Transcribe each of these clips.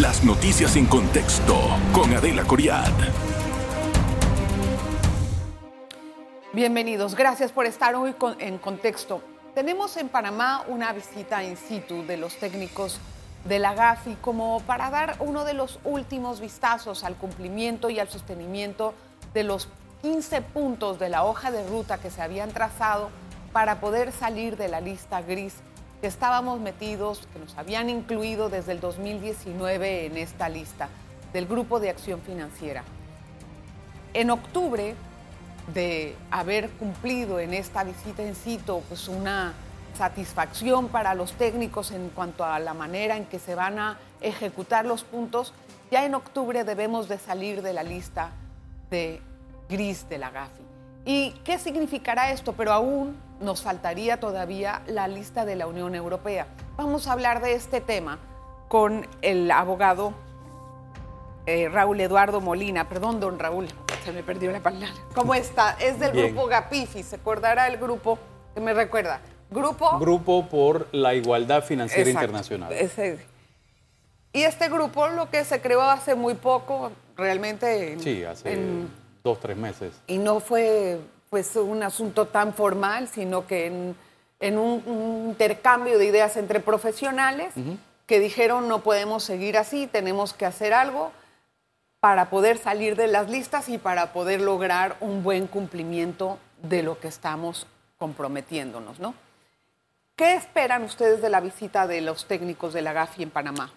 Las noticias en contexto con Adela Coriad. Bienvenidos, gracias por estar hoy en contexto. Tenemos en Panamá una visita in situ de los técnicos de la GAFI como para dar uno de los últimos vistazos al cumplimiento y al sostenimiento de los 15 puntos de la hoja de ruta que se habían trazado para poder salir de la lista gris que estábamos metidos, que nos habían incluido desde el 2019 en esta lista del Grupo de Acción Financiera. En octubre de haber cumplido en esta visita en sitio pues una satisfacción para los técnicos en cuanto a la manera en que se van a ejecutar los puntos, ya en octubre debemos de salir de la lista de gris de la GAFI. ¿Y qué significará esto? Pero aún nos faltaría todavía la lista de la Unión Europea. Vamos a hablar de este tema con el abogado eh, Raúl Eduardo Molina. Perdón, don Raúl, se me perdió la palabra. ¿Cómo está? Es del grupo GAPIFI, se acordará el grupo que me recuerda. Grupo. Grupo por la Igualdad Financiera Internacional. Ese. Y este grupo lo que se creó hace muy poco, realmente. sí, hace dos, tres meses. Y no fue pues un asunto tan formal, sino que en, un, intercambio de ideas entre profesionales que dijeron no podemos seguir así, tenemos que hacer algo para poder salir de las listas y para poder lograr un buen cumplimiento de lo que estamos comprometiéndonos, ¿no? ¿Qué esperan ustedes de la visita de los técnicos de la GAFI en Panamá?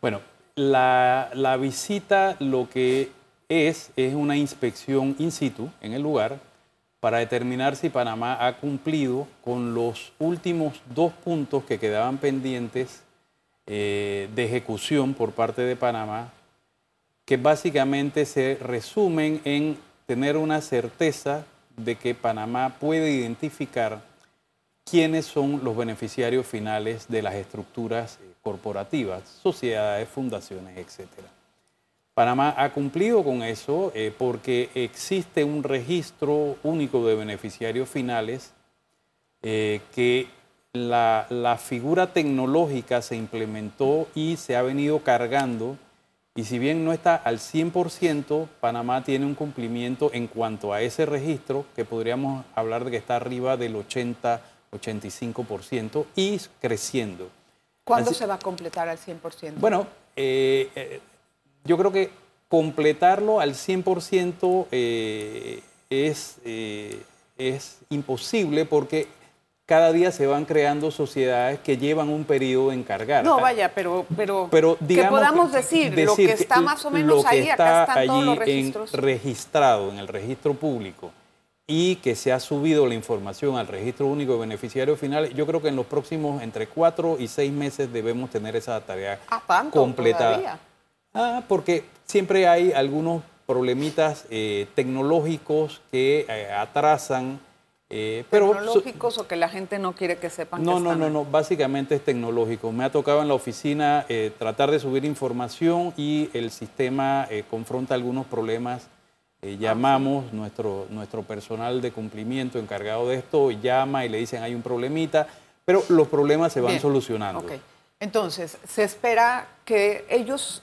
Bueno, la, la visita lo que es es una inspección in situ en el lugar para determinar si Panamá ha cumplido con los últimos dos puntos que quedaban pendientes eh, de ejecución por parte de Panamá, que básicamente se resumen en tener una certeza de que Panamá puede identificar quiénes son los beneficiarios finales de las estructuras corporativas, sociedades, fundaciones, etcétera. Panamá ha cumplido con eso eh, porque existe un registro único de beneficiarios finales eh, que la, figura tecnológica se implementó y se ha venido cargando y si bien no está al 100%, Panamá tiene un cumplimiento en cuanto a ese registro que podríamos hablar de que está arriba del 80-85% y creciendo. ¿Cuándo se va a completar al 100%? Bueno, eh, yo creo que completarlo al 100% eh, es, eh, es imposible porque cada día se van creando sociedades que llevan un periodo en cargar. No, vaya, pero, pero, pero que podamos decir, lo que está más o menos ahí, acá están todos los registros. registrado en el registro público y que se ha subido la información al registro único de beneficiarios finales, yo creo que en los próximos entre cuatro y seis meses debemos tener esa tarea completada. Ah, porque siempre hay algunos problemitas eh, tecnológicos que eh, atrasan. Eh, pero, ¿Tecnológicos o que la gente no quiere que sepan? No, que no, no, no, básicamente es tecnológico. Me ha tocado en la oficina tratar de subir información y el sistema confronta algunos problemas. Ah, llamamos, nuestro, nuestro personal de cumplimiento encargado de esto llama y le dicen hay un problemita, pero los problemas se van solucionando. Okay. Entonces, se espera que ellos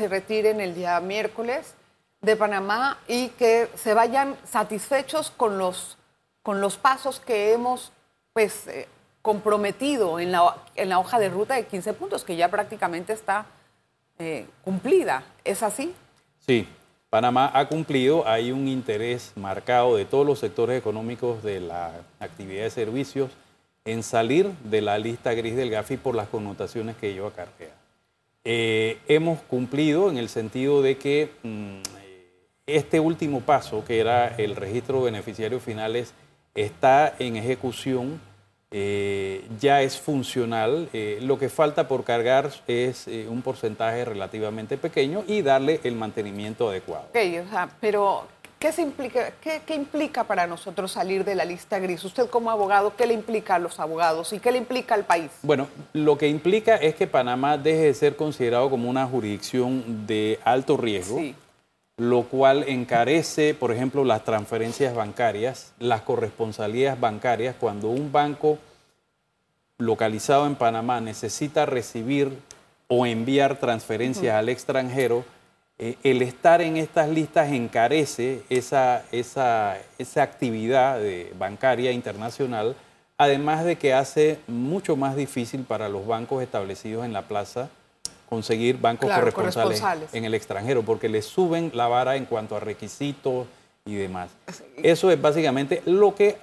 se retiren el día miércoles de Panamá y que se vayan satisfechos con los, con los pasos que hemos pues, eh, comprometido en la, en la, hoja de ruta de 15 puntos, que ya prácticamente está eh, cumplida. ¿Es así? Sí, Panamá ha cumplido, hay un interés marcado de todos los sectores económicos de la actividad de servicios en salir de la lista gris del GAFI por las connotaciones que ello acarrea. Eh, hemos cumplido en el sentido de que mm, este último paso, que era el registro de beneficiarios finales, está en ejecución, eh, ya es funcional. Eh, lo que falta por cargar es un porcentaje relativamente pequeño y darle el mantenimiento adecuado. Ok, o sea, pero ¿Qué, implica, qué, implica para nosotros salir de la lista gris? Usted como abogado, ¿qué le implica a los abogados y qué le implica al país? Bueno, lo que implica es que Panamá deje de ser considerado como una jurisdicción de alto riesgo, lo cual encarece, por ejemplo, las transferencias bancarias, las corresponsalías bancarias, cuando un banco localizado en Panamá necesita recibir o enviar transferencias al extranjero, eh, el estar en estas listas encarece esa, esa, esa actividad de bancaria internacional, además de que hace mucho más difícil para los bancos establecidos en la plaza conseguir bancos Claro, corresponsales, corresponsales. en el extranjero, porque le suben la vara en cuanto a requisitos y demás. Eso es básicamente lo que,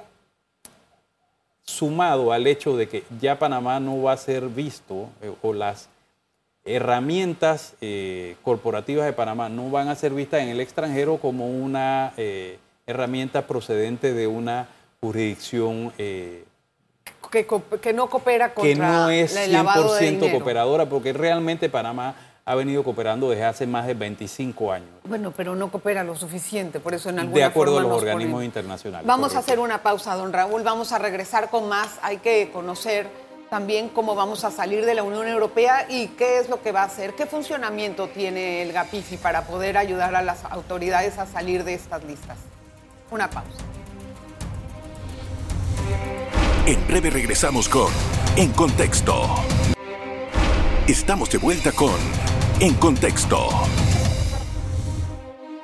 sumado al hecho de que ya Panamá no va a ser visto, eh, o las herramientas eh, corporativas de Panamá no van a ser vistas en el extranjero como una eh, herramienta procedente de una jurisdicción eh, Que, no coopera contra que no es el lavado de 100% dinero. cooperadora, porque realmente Panamá ha venido cooperando desde hace más de 25 años, Bueno, pero no coopera lo suficiente, por eso en alguna de acuerdo a los organismos ponen- internacionales. Vamos a hacer una pausa, don Raúl. Vamos a regresar con más. Hay que conocer también cómo vamos a salir de la Unión Europea y qué es lo que va a hacer, qué funcionamiento tiene el GAPIFI para poder ayudar a las autoridades a salir de estas listas. Una pausa. En breve regresamos con En Contexto. Estamos de vuelta con En Contexto.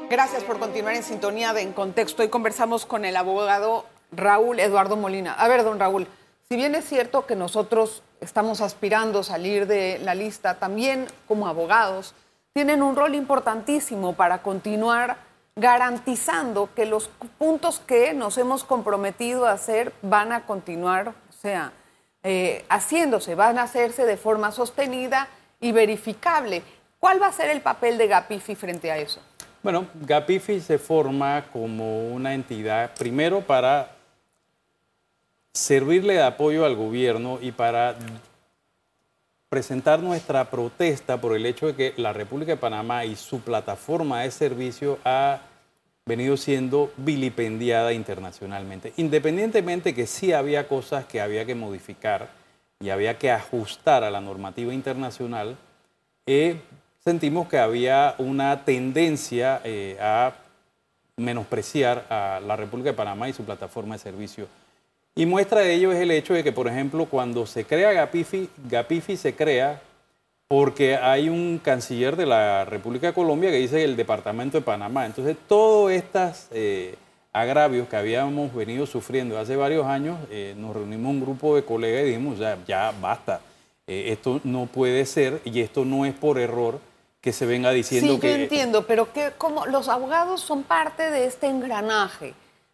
Gracias por continuar en sintonía de En Contexto. Hoy conversamos con el abogado Raúl Eduardo Molina. A ver, don Raúl, si bien es cierto que nosotros estamos aspirando a salir de la lista, también como abogados tienen un rol importantísimo para continuar garantizando que los puntos que nos hemos comprometido a hacer van a continuar, o sea, eh, haciéndose, van a hacerse de forma sostenida y verificable. ¿Cuál va a ser el papel de GAPIFI frente a eso? Bueno, GAPIFI se forma como una entidad, primero para servirle de apoyo al gobierno y para presentar nuestra protesta por el hecho de que la República de Panamá y su plataforma de servicio ha venido siendo vilipendiada internacionalmente. Independientemente que sí había cosas que había que modificar y había que ajustar a la normativa internacional, eh, sentimos que había una tendencia eh, a menospreciar a la República de Panamá y su plataforma de servicio. Y muestra de ello es el hecho de que, por ejemplo, cuando se crea Gapifi, Gapifi se crea porque hay un canciller de la República de Colombia que dice el Departamento de Panamá. Entonces, todos estos eh, agravios que habíamos venido sufriendo hace varios años, eh, nos reunimos un grupo de colegas y dijimos, ya, ya basta, Eh, esto no puede ser y esto no es por error que se venga diciendo sí, que... yo entiendo, pero que como los abogados son parte de este engranaje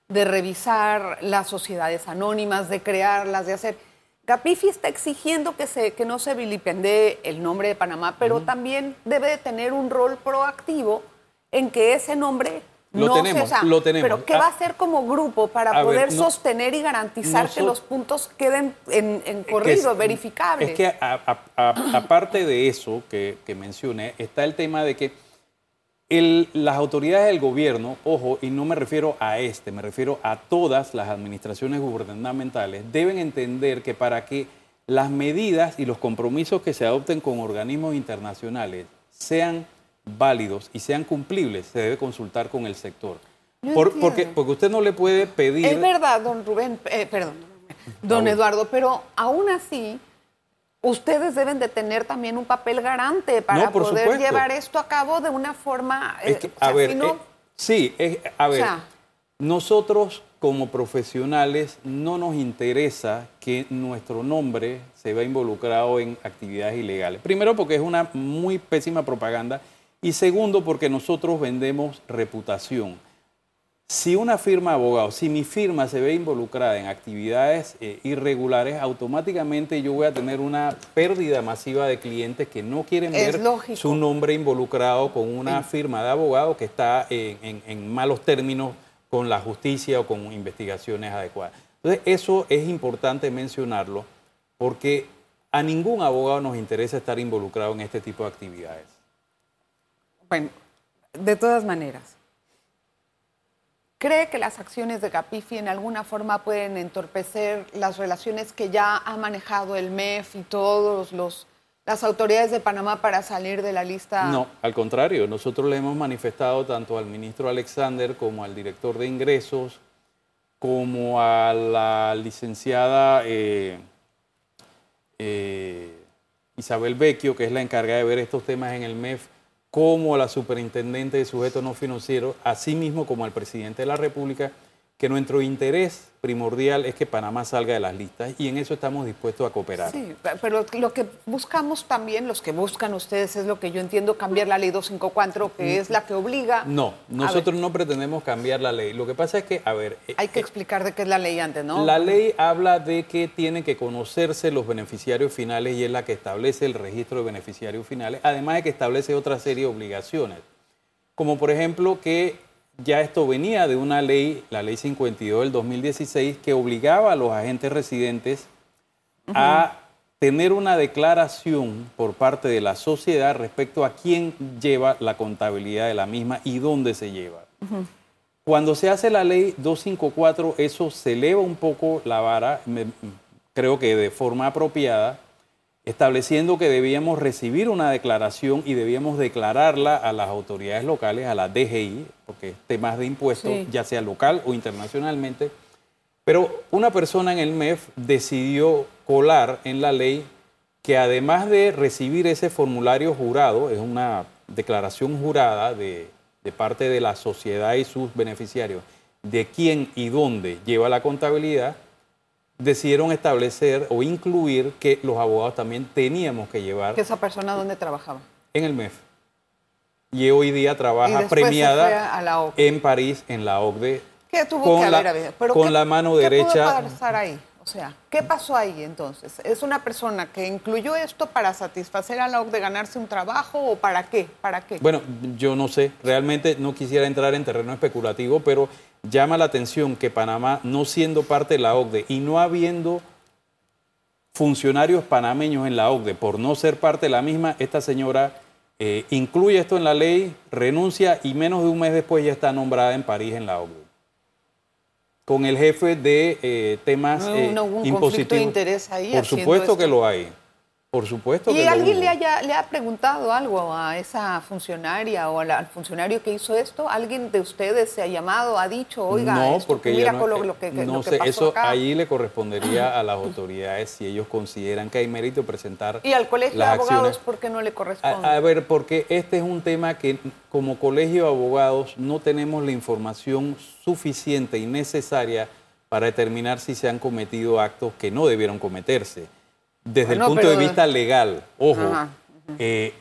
de revisar las sociedades anónimas, de crearlas, de hacer. Gapifi está exigiendo que, se, que no se vilipendee el nombre de Panamá, pero también debe de tener un rol proactivo en que ese nombre Lo no tenemos, se... lo tenemos. Pero ¿qué Ah, va a hacer como grupo para a ver, poder no- sostener y garantizar que los puntos queden en, en corrido, es- verificables? Es que aparte de eso que, que mencioné, está el tema de que el- las autoridades del gobierno, ojo, y no me refiero a este, me refiero a todas las administraciones gubernamentales, deben entender que para que las medidas y los compromisos que se adopten con organismos internacionales sean válidos y sean cumplibles, se debe consultar con el sector. Por- porque, porque usted no le puede pedir... Es verdad, don Rubén, eh, perdón, don. Eduardo, pero aún así, ustedes deben de tener también un papel garante para No, poder supuesto. llevar esto a cabo de una forma... eh, Es que, o sea, a ver, si no- eh, sí, a ver, sea- nosotros como profesionales no nos interesa que nuestro nombre se vea involucrado en actividades ilegales. Primero porque es una muy pésima propaganda y segundo porque nosotros vendemos reputación. Si una firma de abogados, si mi firma se ve involucrada en actividades eh, irregulares, automáticamente yo voy a tener una pérdida masiva de clientes que no quieren Es ver lógico. su nombre involucrado con una firma de abogado que está en, en- en malos términos con la justicia o con investigaciones adecuadas. Entonces, eso es importante mencionarlo porque a ningún abogado nos interesa estar involucrado en este tipo de actividades. Bueno, de todas maneras, ¿cree que las acciones de Capifi en alguna forma pueden entorpecer las relaciones que ya ha manejado el MEF y todos los las autoridades de Panamá para salir de la lista? No, al contrario, nosotros le hemos manifestado tanto al ministro Alexander como al director de ingresos, como a la licenciada eh, eh, Isabel Vecchio, que es la encargada de ver estos temas en el MEF, como a la superintendente de sujetos no financieros, así mismo como al presidente de la República, que nuestro interés primordial es que Panamá salga de las listas y en eso estamos dispuestos a cooperar. Sí, pero lo que buscamos también, los que buscan ustedes, es lo que yo entiendo, cambiar la ley 254, que es la que obliga... No, nosotros no pretendemos cambiar la ley. Lo que pasa es que, a ver... Hay que eh, explicar de qué es la ley antes, ¿no? La ley habla de que tienen que conocerse los beneficiarios finales y es la que establece el registro de beneficiarios finales, además de que establece otra serie de obligaciones, como por ejemplo que ya esto venía de una ley, la ley 52 del 2016, que obligaba a los agentes residentes a tener una declaración por parte de la sociedad respecto a quién lleva la contabilidad de la misma y dónde se lleva. Cuando se hace la ley 254, eso se eleva un poco la vara, creo que de forma apropiada, estableciendo que debíamos recibir una declaración y debíamos declararla a las autoridades locales, a la DGI, porque es temas de impuestos, ya sea local o internacionalmente. Pero una persona en el MEF decidió colar en la ley que además de recibir ese formulario jurado, es una declaración jurada de, de parte de la sociedad y sus beneficiarios, de quién y dónde lleva la contabilidad, decidieron establecer o incluir que los abogados también teníamos que llevar. ¿Que esa persona dónde trabajaba? En el MEF. Y hoy día trabaja premiada en París, en la OCDE. ¿Qué tuvo con que haber? con la mano derecha. ¿Qué pudo ahí? O sea, ¿qué pasó ahí entonces? ¿Es una persona que incluyó esto para satisfacer a la OCDE ganarse un trabajo o para qué? ¿Para qué? Bueno, yo no sé. Realmente no quisiera entrar en terreno especulativo, pero llama la atención que Panamá, no siendo parte de la OCDE y no habiendo funcionarios panameños en la OCDE por no ser parte de la misma, esta señora eh, incluye esto en la ley, renuncia y menos de un mes después ya está nombrada en París en la OCDE. Con el jefe de eh, temas no, no, un eh, conflicto de interés ahí. Por supuesto que lo hay. Por supuesto. ¿Y alguien le, haya, le ha preguntado algo a esa funcionaria o al funcionario que hizo esto? ¿Alguien de ustedes se ha llamado, ha dicho, oiga, no, porque mira no, lo, que, no sé, eso ahí le correspondería a las autoridades si ellos consideran que hay mérito presentar. ¿Y al colegio de abogados por qué no le corresponde? A, a, ver, porque este es un tema que como colegio de abogados no tenemos la información suficiente y necesaria para determinar si se han cometido actos que no debieron cometerse desde el punto de vista legal, ojo, eh,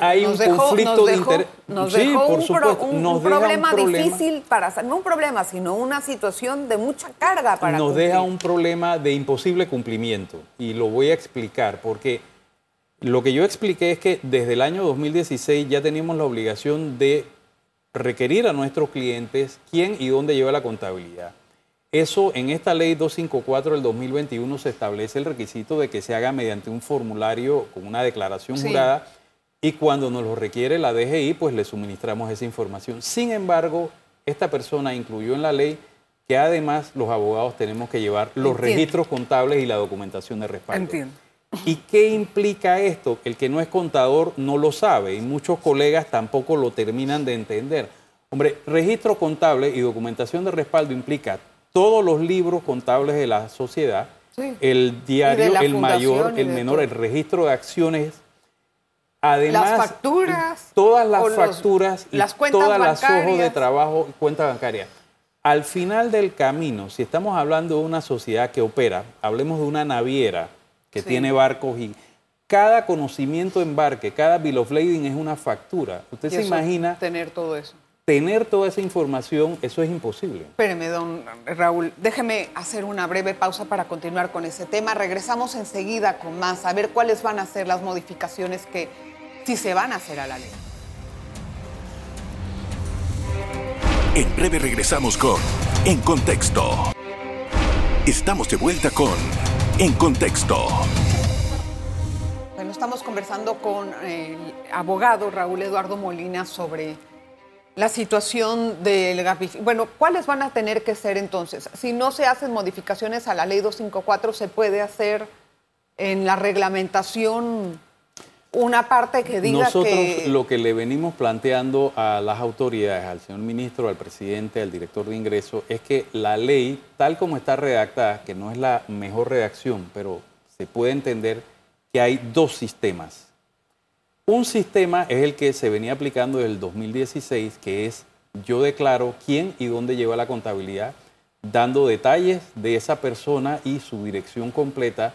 hay, un conflicto de interés. Nos sí, por un, supuesto. un, problema difícil para no un problema, sino una situación de mucha carga para Nos deja un problema de imposible cumplimiento y lo voy a explicar porque lo que yo expliqué es que desde el año 2016 ya teníamos la obligación de requerir a nuestros clientes quién y dónde lleva la contabilidad. Eso en esta ley 254 del 2021 se establece el requisito de que se haga mediante un formulario con una declaración jurada y cuando nos lo requiere la DGI, pues le suministramos esa información. Sin embargo, esta persona incluyó en la ley que además los abogados tenemos que llevar los registros contables y la documentación de respaldo. Entiendo. ¿Y qué implica esto? El que no es contador no lo sabe y muchos colegas tampoco lo terminan de entender. Hombre, registro contable y documentación de respaldo implica todos los libros contables de la sociedad, el diario, el mayor, el menor, el registro de acciones. Además, las facturas. Todas las facturas y las todas las ojos de trabajo y cuenta bancaria. Al final del camino, si estamos hablando de una sociedad que opera, hablemos de una naviera que tiene barcos y cada conocimiento de embarque, cada bill of lading es una factura. Usted se imagina tener todo eso tener toda esa información, eso es imposible. Espéreme, don Raúl, déjeme hacer una breve pausa para continuar con ese tema. Regresamos enseguida con más, a ver cuáles van a ser las modificaciones que si se van a hacer a la ley. En breve regresamos con En Contexto. Estamos de vuelta con En Contexto. Bueno, estamos conversando con el abogado Raúl Eduardo Molina sobre la situación del GAPIF. Bueno, ¿cuáles van a tener que ser entonces? Si no se hacen modificaciones a la ley 254, ¿se puede hacer en la reglamentación una parte que diga Nosotros lo que le venimos planteando a las autoridades, al señor ministro, al presidente, al director de ingresos, es que la ley, tal como está redactada, que no es la mejor redacción, pero se puede entender, que hay dos sistemas. Un sistema es el que se venía aplicando desde el 2016, que es yo declaro quién y dónde lleva la contabilidad, dando detalles de esa persona y su dirección completa,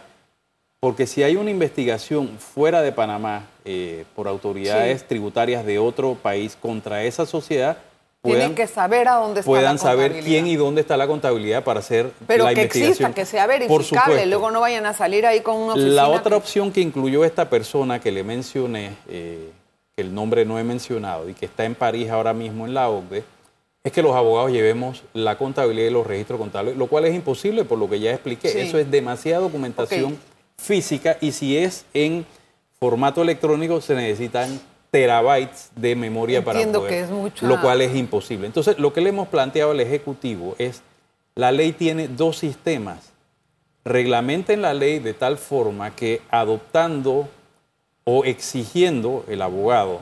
porque si hay una investigación fuera de Panamá eh, por autoridades tributarias de otro país contra esa sociedad, tienen que saber a dónde está puedan saber quién y dónde está la contabilidad para hacer Pero la que investigación. exista, que sea verificable, luego no vayan a salir ahí con una oficina La otra que- opción que incluyó esta persona que le mencioné, eh, que el nombre no he mencionado y que está en París ahora mismo en la OCDE, es que los abogados llevemos la contabilidad y los registros contables, lo cual es imposible por lo que ya expliqué. Sí. Eso es demasiada documentación física y si es en formato electrónico se necesitan terabytes de memoria Entiendo para poder, que es mucha- lo cual es imposible. Entonces, lo que le hemos planteado al Ejecutivo es, la ley tiene dos sistemas. Reglamenten la ley de tal forma que adoptando o exigiendo el abogado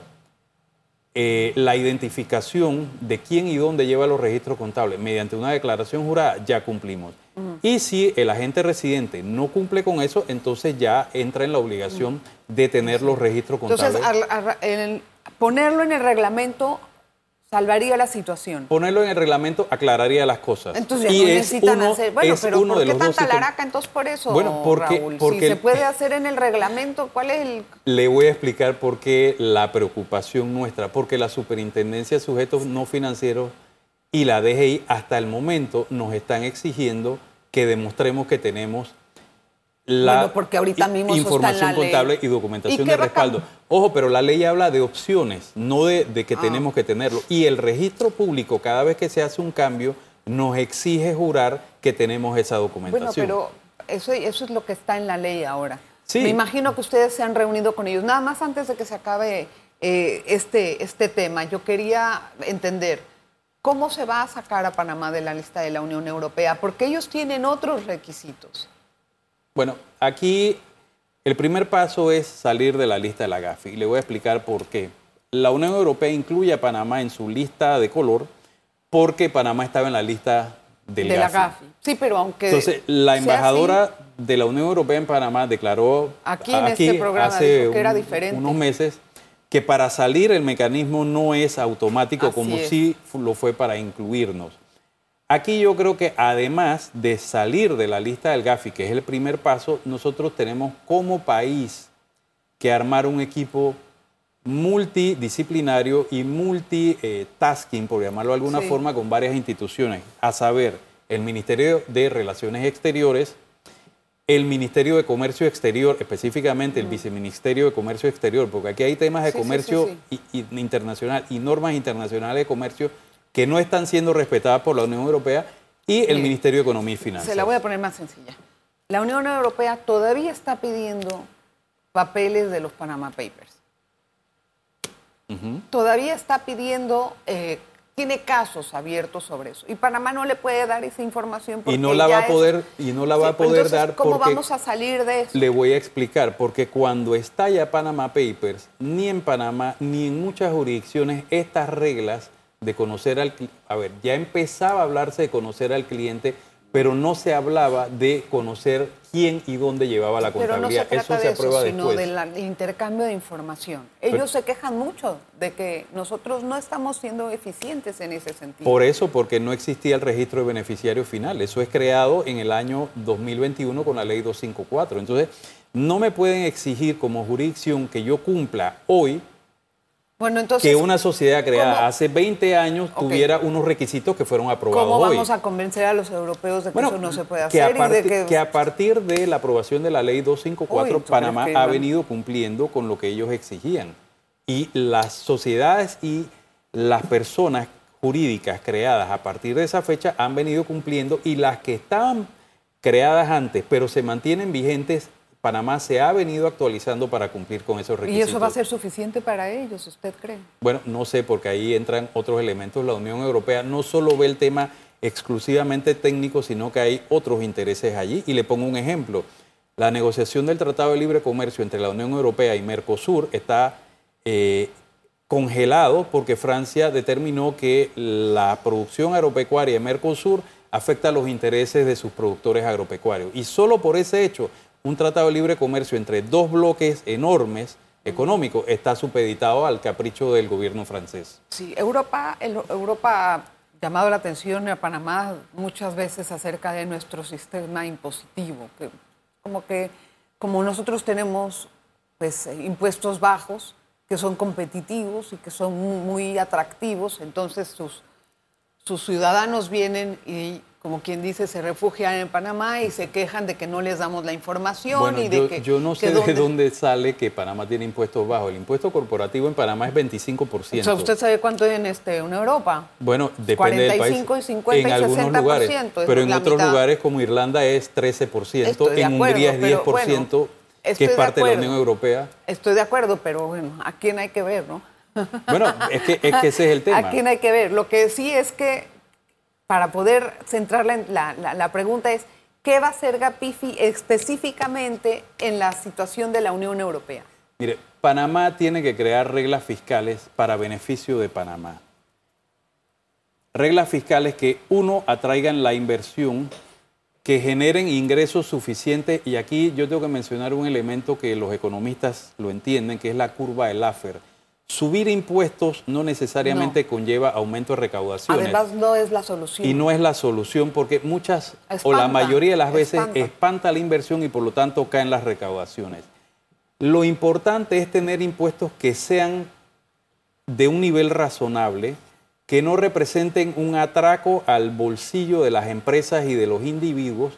eh, la identificación de quién y dónde lleva los registros contables mediante una declaración jurada, ya cumplimos. Y si el agente residente no cumple con eso, entonces ya entra en la obligación de tener los registros contables. Entonces, al- al- el- ponerlo en el reglamento salvaría la situación. Ponerlo en el reglamento aclararía las cosas. Entonces ya Y no es necesitan uno- hacer. Bueno, pero uno ¿por qué tanta laraca entonces por eso, Bueno, porque- Raúl? porque si se puede hacer en el reglamento, ¿cuál es el...? Le voy a explicar por qué la preocupación nuestra, porque la Superintendencia de Sujetos No Financieros y la DGI hasta el momento nos están exigiendo que demostremos que tenemos la Bueno, porque ahorita mismo información la contable y ¿Y documentación de respaldo. Ojo, pero la ley habla de opciones, no de, de que Ah. tenemos que tenerlo. Y el registro público, cada vez que se hace un cambio, nos exige jurar que tenemos esa Bueno, documentación. pero eso, eso es lo que está en la ley ahora. Sí. Me imagino que ustedes se han reunido con ellos. Nada más antes de que se acabe eh, este, este tema, yo quería entender cómo se va a sacar a Panamá de la lista de la Unión Europea, porque ellos tienen otros requisitos. Bueno, aquí el primer paso es salir de la lista de la GAFI y le voy a explicar por qué. La Unión Europea incluye a Panamá en su lista de color porque Panamá estaba en la lista del de la GAFI. Sí, pero aunque. Entonces, la embajadora así, de la Unión Europea en Panamá declaró Aquí en este programa hace dijo que era diferente. unos meses que para salir el mecanismo no es automático Así como es. sí lo fue para incluirnos. Aquí yo creo que además de salir de la lista del GAFI, que es el primer paso, nosotros tenemos como país que armar un equipo multidisciplinario y multitasking, por llamarlo de alguna Sí. forma, con varias instituciones, a saber, el Ministerio de Relaciones Exteriores, el Ministerio de Comercio Exterior, específicamente el Viceministerio de Comercio Exterior, porque aquí hay temas de Sí, comercio sí, y- y internacional y normas internacionales de comercio que no están siendo respetadas por la Unión Europea y el Ministerio de Economía y Finanzas. Se la voy a poner más sencilla. La Unión Europea todavía está pidiendo papeles de los Panama Papers. Todavía está pidiendo, eh, tiene casos abiertos sobre eso. Y Panamá no le puede dar esa información porque y no la va a es- poder y no la va Sí, a poder entonces, dar ¿Cómo porque vamos a salir de eso? le voy a explicar porque cuando estalla Panama Papers ni en Panamá ni en muchas jurisdicciones estas reglas de conocer al a ver ya empezaba a hablarse de conocer al cliente pero no se hablaba de conocer quién y dónde llevaba la Pero no se contabilidad trata eso se de aprueba eso, sino después del intercambio de información. Ellos se quejan mucho de que nosotros no estamos siendo eficientes en ese sentido. Por eso, porque no existía el registro de beneficiario final. Eso es creado en el año 2021 con la ley 254. Entonces, no me pueden exigir como jurisdicción que yo cumpla hoy bueno, entonces, que una sociedad creada ¿cómo- hace 20 años tuviera unos requisitos que fueron aprobados ¿cómo hoy. vamos a convencer a los europeos de que Bueno, eso no se puede que hacer? a, partir, y de que, que a partir de la aprobación de la ley 254, Uy, ¿tú Panamá ha venido cumpliendo con lo que ellos exigían. Y las sociedades y las personas jurídicas creadas a partir de esa fecha han venido cumpliendo y las que estaban creadas antes, pero se mantienen vigentes, Panamá se ha venido actualizando para cumplir con esos ¿Y requisitos. eso va a ser suficiente para ellos, usted cree? Bueno, no sé, porque ahí entran otros elementos. La Unión Europea no solo ve el tema exclusivamente técnico, sino que hay otros intereses allí. Y le pongo un ejemplo. La negociación del Tratado de Libre Comercio entre la Unión Europea y Mercosur está eh, congelado porque Francia determinó que la producción agropecuaria de Mercosur afecta a los intereses de sus productores agropecuarios. Y solo por ese hecho un tratado de libre comercio entre dos bloques enormes económicos está supeditado al capricho del gobierno francés. Sí, Europa, Europa ha llamado la atención a Panamá muchas veces acerca de nuestro sistema impositivo, que como que como nosotros tenemos pues, impuestos bajos, que son competitivos y que son muy atractivos, entonces sus, sus ciudadanos vienen y como quien dice, se refugian en Panamá y se quejan de que no les damos la información y de yo, que... Yo no sé de dónde sale que Panamá tiene impuestos bajos. El impuesto corporativo en Panamá es 25%. O sea, ¿usted sabe cuánto es en, este, en Europa? Bueno, depende del país. y 50 en algunos lugares, pero en otros lugares como Irlanda es 13%, en Hungría es 10%, que es parte de, la Unión Europea. Estoy de acuerdo, pero bueno, ¿a quién hay que ver, no? Bueno, es que, es que ese es el tema. ¿A quién hay que ver? Lo que sí es que para poder centrar la, la, pregunta es, ¿qué va a hacer Gapifi específicamente en la situación de la Unión Europea? Mire, Panamá tiene que crear reglas fiscales para beneficio de Panamá. Reglas fiscales que, uno, atraigan la inversión, que generen ingresos suficientes, y aquí yo tengo que mencionar un elemento que los economistas lo entienden, que es la curva del Laffer Subir impuestos no necesariamente conlleva aumento de recaudaciones. Además, no es la solución. Y no es la solución porque muchas o la mayoría de las veces espanta. la inversión y por lo tanto caen las recaudaciones. Lo importante es tener impuestos que sean de un nivel razonable, que no representen un atraco al bolsillo de las empresas y de los individuos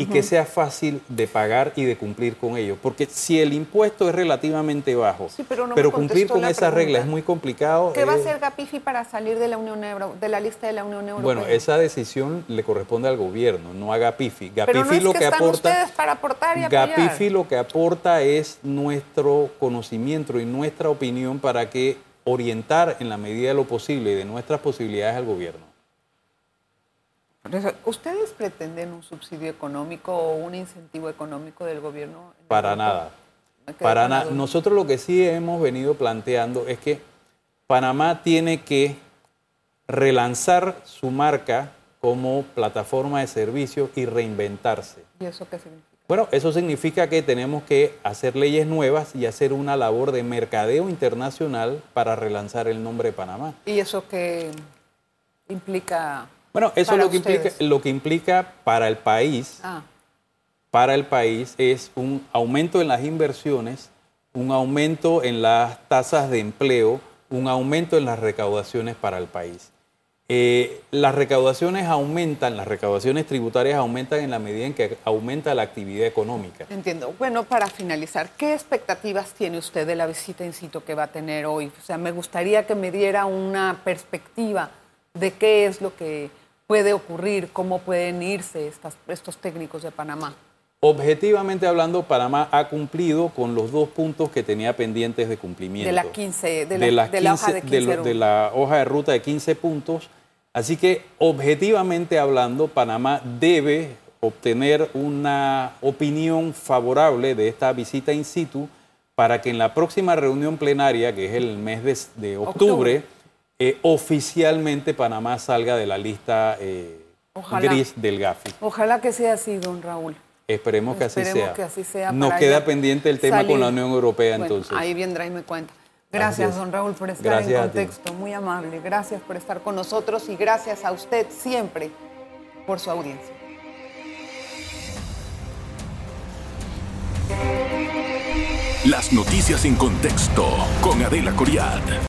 y que sea fácil de pagar y de cumplir con ello. Porque si el impuesto es relativamente bajo, pero, cumplir con esa regla es muy complicado. ¿Qué va a hacer Gapifi para salir de la Unión Euro, de la lista de la Unión Europea? Bueno, esa decisión le corresponde al gobierno, no a Gapifi. Gapifi pero lo que, aporta, para aportar y Gapifi lo que aporta es nuestro conocimiento y nuestra opinión para que orientar en la medida de lo posible y de nuestras posibilidades al gobierno. ¿Ustedes pretenden un subsidio económico o un incentivo económico del gobierno? Para nada. Para nada. Nosotros lo que sí hemos venido planteando es que Panamá tiene que relanzar su marca como plataforma de servicios y reinventarse. ¿Y eso qué significa? Bueno, eso significa que tenemos que hacer leyes nuevas y hacer una labor de mercadeo internacional para relanzar el nombre de Panamá. ¿Y eso qué implica bueno, eso lo que, implica, lo que implica para el país, ah. para el país es un aumento en las inversiones, un aumento en las tasas de empleo, un aumento en las recaudaciones para el país. Eh, las recaudaciones aumentan, las recaudaciones tributarias aumentan en la medida en que aumenta la actividad económica. Entiendo. Bueno, para finalizar, ¿qué expectativas tiene usted de la visita en sitio que va a tener hoy? O sea, me gustaría que me diera una perspectiva de qué es lo que puede ocurrir, cómo pueden irse estos técnicos de Panamá. Objetivamente hablando, Panamá ha cumplido con los dos puntos que tenía pendientes de cumplimiento. De la 15, de la, de la, hoja de 15 de, la hoja de ruta de 15 puntos. Así que, objetivamente hablando, Panamá debe obtener una opinión favorable de esta visita in situ para que en la próxima reunión plenaria, que es el mes de, octubre eh, oficialmente Panamá salga de la lista eh, gris del GAFI. Ojalá que sea así, don Raúl. Esperemos que así sea. Que así sea Nos queda pendiente el tema con la Unión Europea entonces. Ahí vendrá y me cuenta. Gracias, don Raúl, por estar en contexto. Muy amable. Gracias por estar con nosotros y gracias a usted siempre por su audiencia. Las noticias en contexto con Adela Coriad.